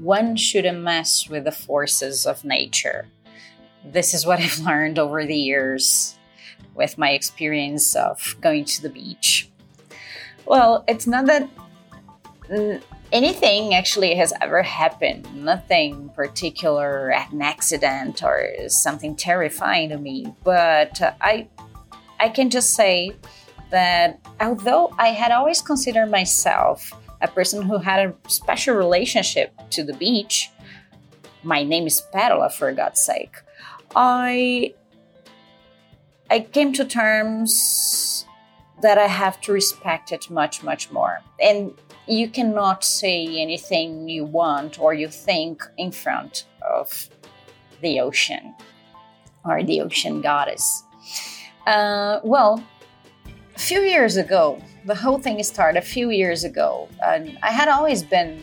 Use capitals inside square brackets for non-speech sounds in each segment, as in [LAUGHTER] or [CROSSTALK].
one shouldn't mess with the forces of nature. This is what [LAUGHS] I've learned over the years with my experience of going to the beach. Well, it's not that anything actually has ever happened, nothing particular, an accident or something terrifying to me, but I I can just say that although I had always considered myself a person who had a special relationship to the beach, my name is Perla for God's sake. I I came to terms that I have to respect it much, much more. And you cannot say anything you want or you think in front of the ocean or the ocean goddess. Uh, well, a few years ago, the whole thing started a few years ago, and I had always been,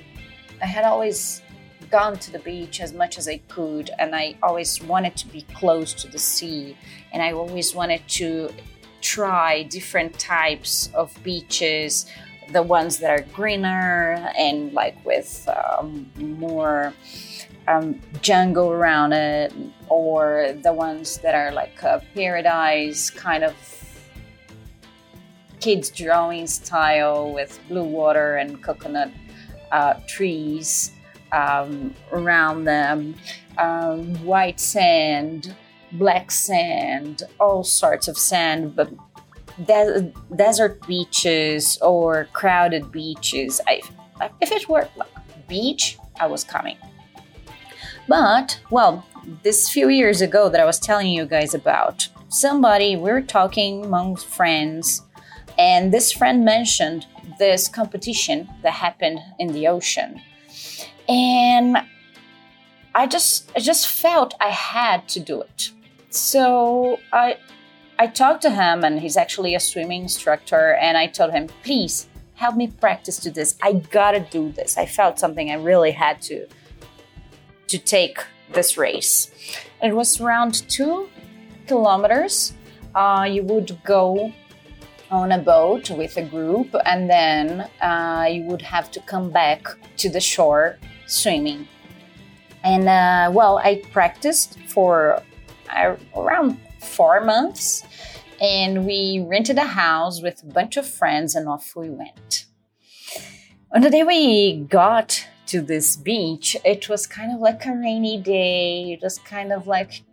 I had always gone to the beach as much as I could, and I always wanted to be close to the sea, and I always wanted to try different types of beaches, the ones that are greener and like with um, more um, jungle around it, or the ones that are like a paradise kind of kids drawing style with blue water and coconut uh, trees um, around them, um, white sand, black sand, all sorts of sand, but de- desert beaches or crowded beaches. I, if it were beach, I was coming. But, well, this few years ago that I was telling you guys about, somebody, we were talking among friends, and this friend mentioned this competition that happened in the ocean. And I just I just felt I had to do it. So I I talked to him and he's actually a swimming instructor and I told him, "Please help me practice to this. I got to do this." I felt something I really had to to take this race. It was around 2 kilometers. Uh, you would go on a boat with a group, and then uh, you would have to come back to the shore swimming. And uh, well, I practiced for uh, around four months, and we rented a house with a bunch of friends, and off we went. On the day we got to this beach, it was kind of like a rainy day. It was kind of like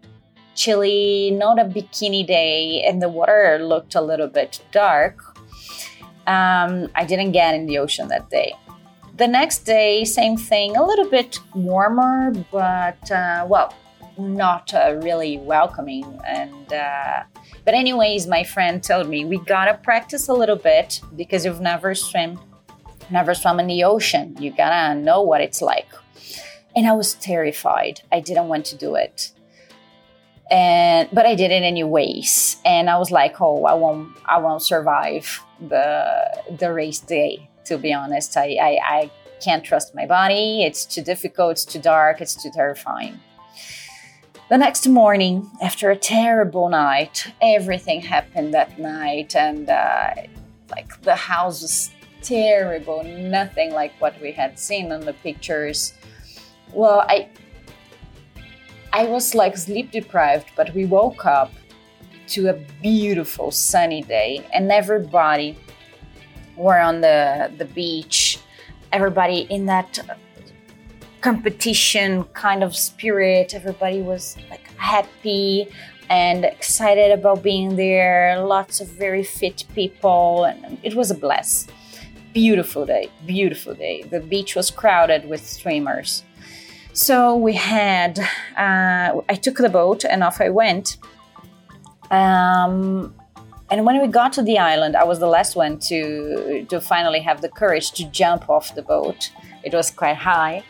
chilly, not a bikini day, and the water looked a little bit dark. Um, I didn't get in the ocean that day. The next day, same thing, a little bit warmer, but uh, well, not uh, really welcoming. And uh, but anyways, my friend told me we gotta practice a little bit because you've never swim, never swum in the ocean. You gotta know what it's like. And I was terrified. I didn't want to do it and but I did it anyways. And I was like, oh, I won't, I won't survive the the race day. To be honest, I, I, I can't trust my body. It's too difficult. It's too dark. It's too terrifying. The next morning, after a terrible night, everything happened that night, and uh, like the house was terrible. Nothing like what we had seen on the pictures. Well, I I was like sleep deprived, but we woke up to a beautiful sunny day, and everybody were on the the beach. Everybody in that competition kind of spirit. Everybody was like happy and excited about being there. Lots of very fit people, and it was a bless. Beautiful day, beautiful day. The beach was crowded with swimmers. So we had, uh, I took the boat and off I went. Um, and when we got to the island, I was the last one to to finally have the courage to jump off the boat. It was quite high.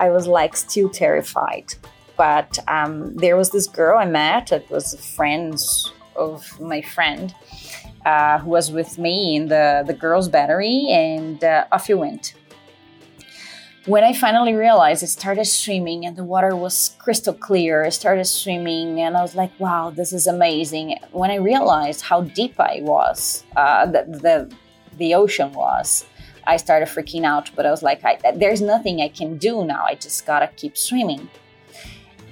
I was like still terrified. But um, there was this girl I met. It was a friends of my friend uh, who was with me in the the girls' battery, and uh, off you went. When I finally realized, I started swimming and the water was crystal clear. I started swimming and I was like, wow, this is amazing. When I realized how deep I was, uh, the, the, the ocean was, I started freaking out, but I was like, I, there's nothing I can do now. I just gotta keep swimming.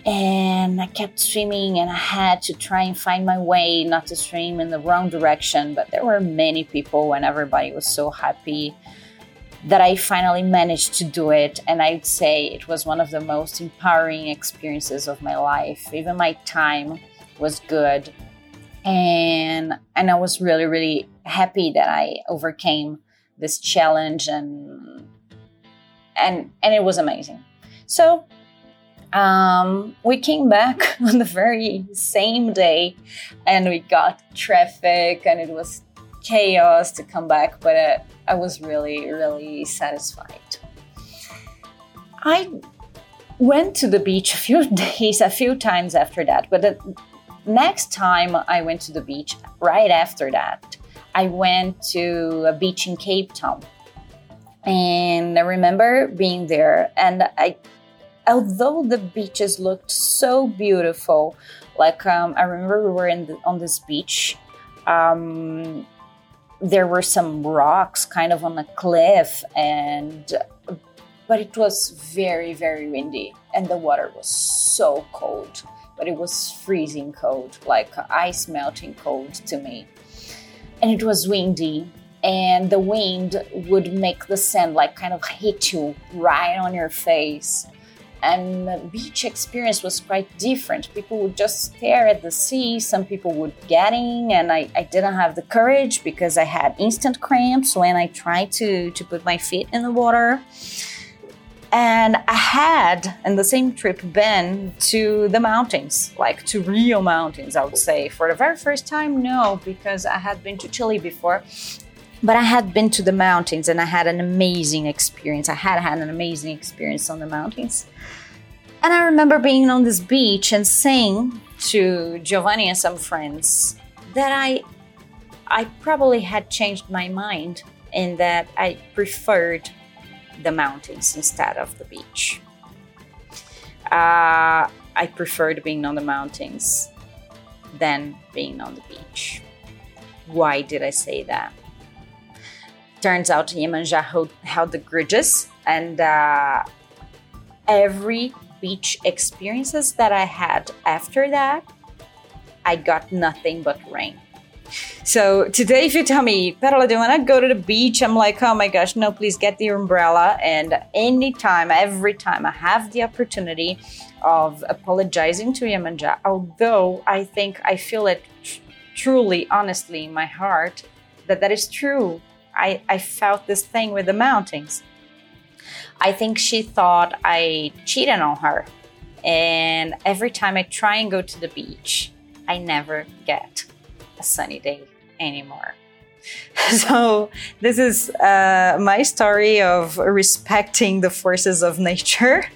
And I kept swimming, and I had to try and find my way, not to swim in the wrong direction. But there were many people, and everybody was so happy that I finally managed to do it. And I'd say it was one of the most empowering experiences of my life. Even my time was good. And and I was really, really happy that I overcame this challenge and and and it was amazing. So um, we came back [LAUGHS] on the very same day and we got traffic and it was chaos to come back, but uh, I was really, really satisfied. I went to the beach a few [LAUGHS] days, a few times after that, but the next time I went to the beach, right after that, I went to a beach in Cape Town. And I remember being there, and I, although the beaches looked so beautiful, like um, I remember we were the, on this beach. Um, there were some rocks kind of on a cliff, and but it was very very windy, and the water was so cold. But it was freezing cold, like ice melting cold to me and it was windy and the wind would make the sand like kind of hit you right on your face and beach experience was quite different people would just stare at the sea some people would get in and I, I didn't have the courage because i had instant cramps when i tried to to put my feet in the water and I had in the same trip been to the mountains, like to real mountains, I would say. For the very first time, no, because I had been to Chile before. But I had been to the mountains and I had an amazing experience. I had had an amazing experience on the mountains. And I remember being on this beach and saying to Giovanni and some friends that I I probably had changed my mind and that I preferred the mountains instead of the beach. Uh, I preferred being on the mountains than being on the beach. Why did I say that? Turns out Iemanjá held the grudges, and uh, every beach experiences that I had after that, I got nothing but rain. So today, if you tell me, Perola, do you want to go to the beach? I'm like, oh my gosh, no, please get the umbrella. And anytime, every time I have the opportunity of apologizing to Iemanjá, although I think I feel it tr- truly, honestly in my heart that that is true. I, I felt this thing with the mountains. I think she thought I cheated on her. And every time I try and go to the beach, I never get a sunny day anymore. [LAUGHS] So, this is uh, my story of respecting the forces of nature.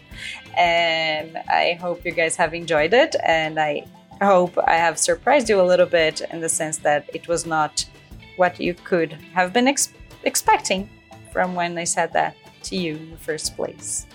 And I hope you guys have enjoyed it. And I hope I have surprised you a little bit in the sense that it was not what you could have been ex- expecting from when I said that to you in the first place.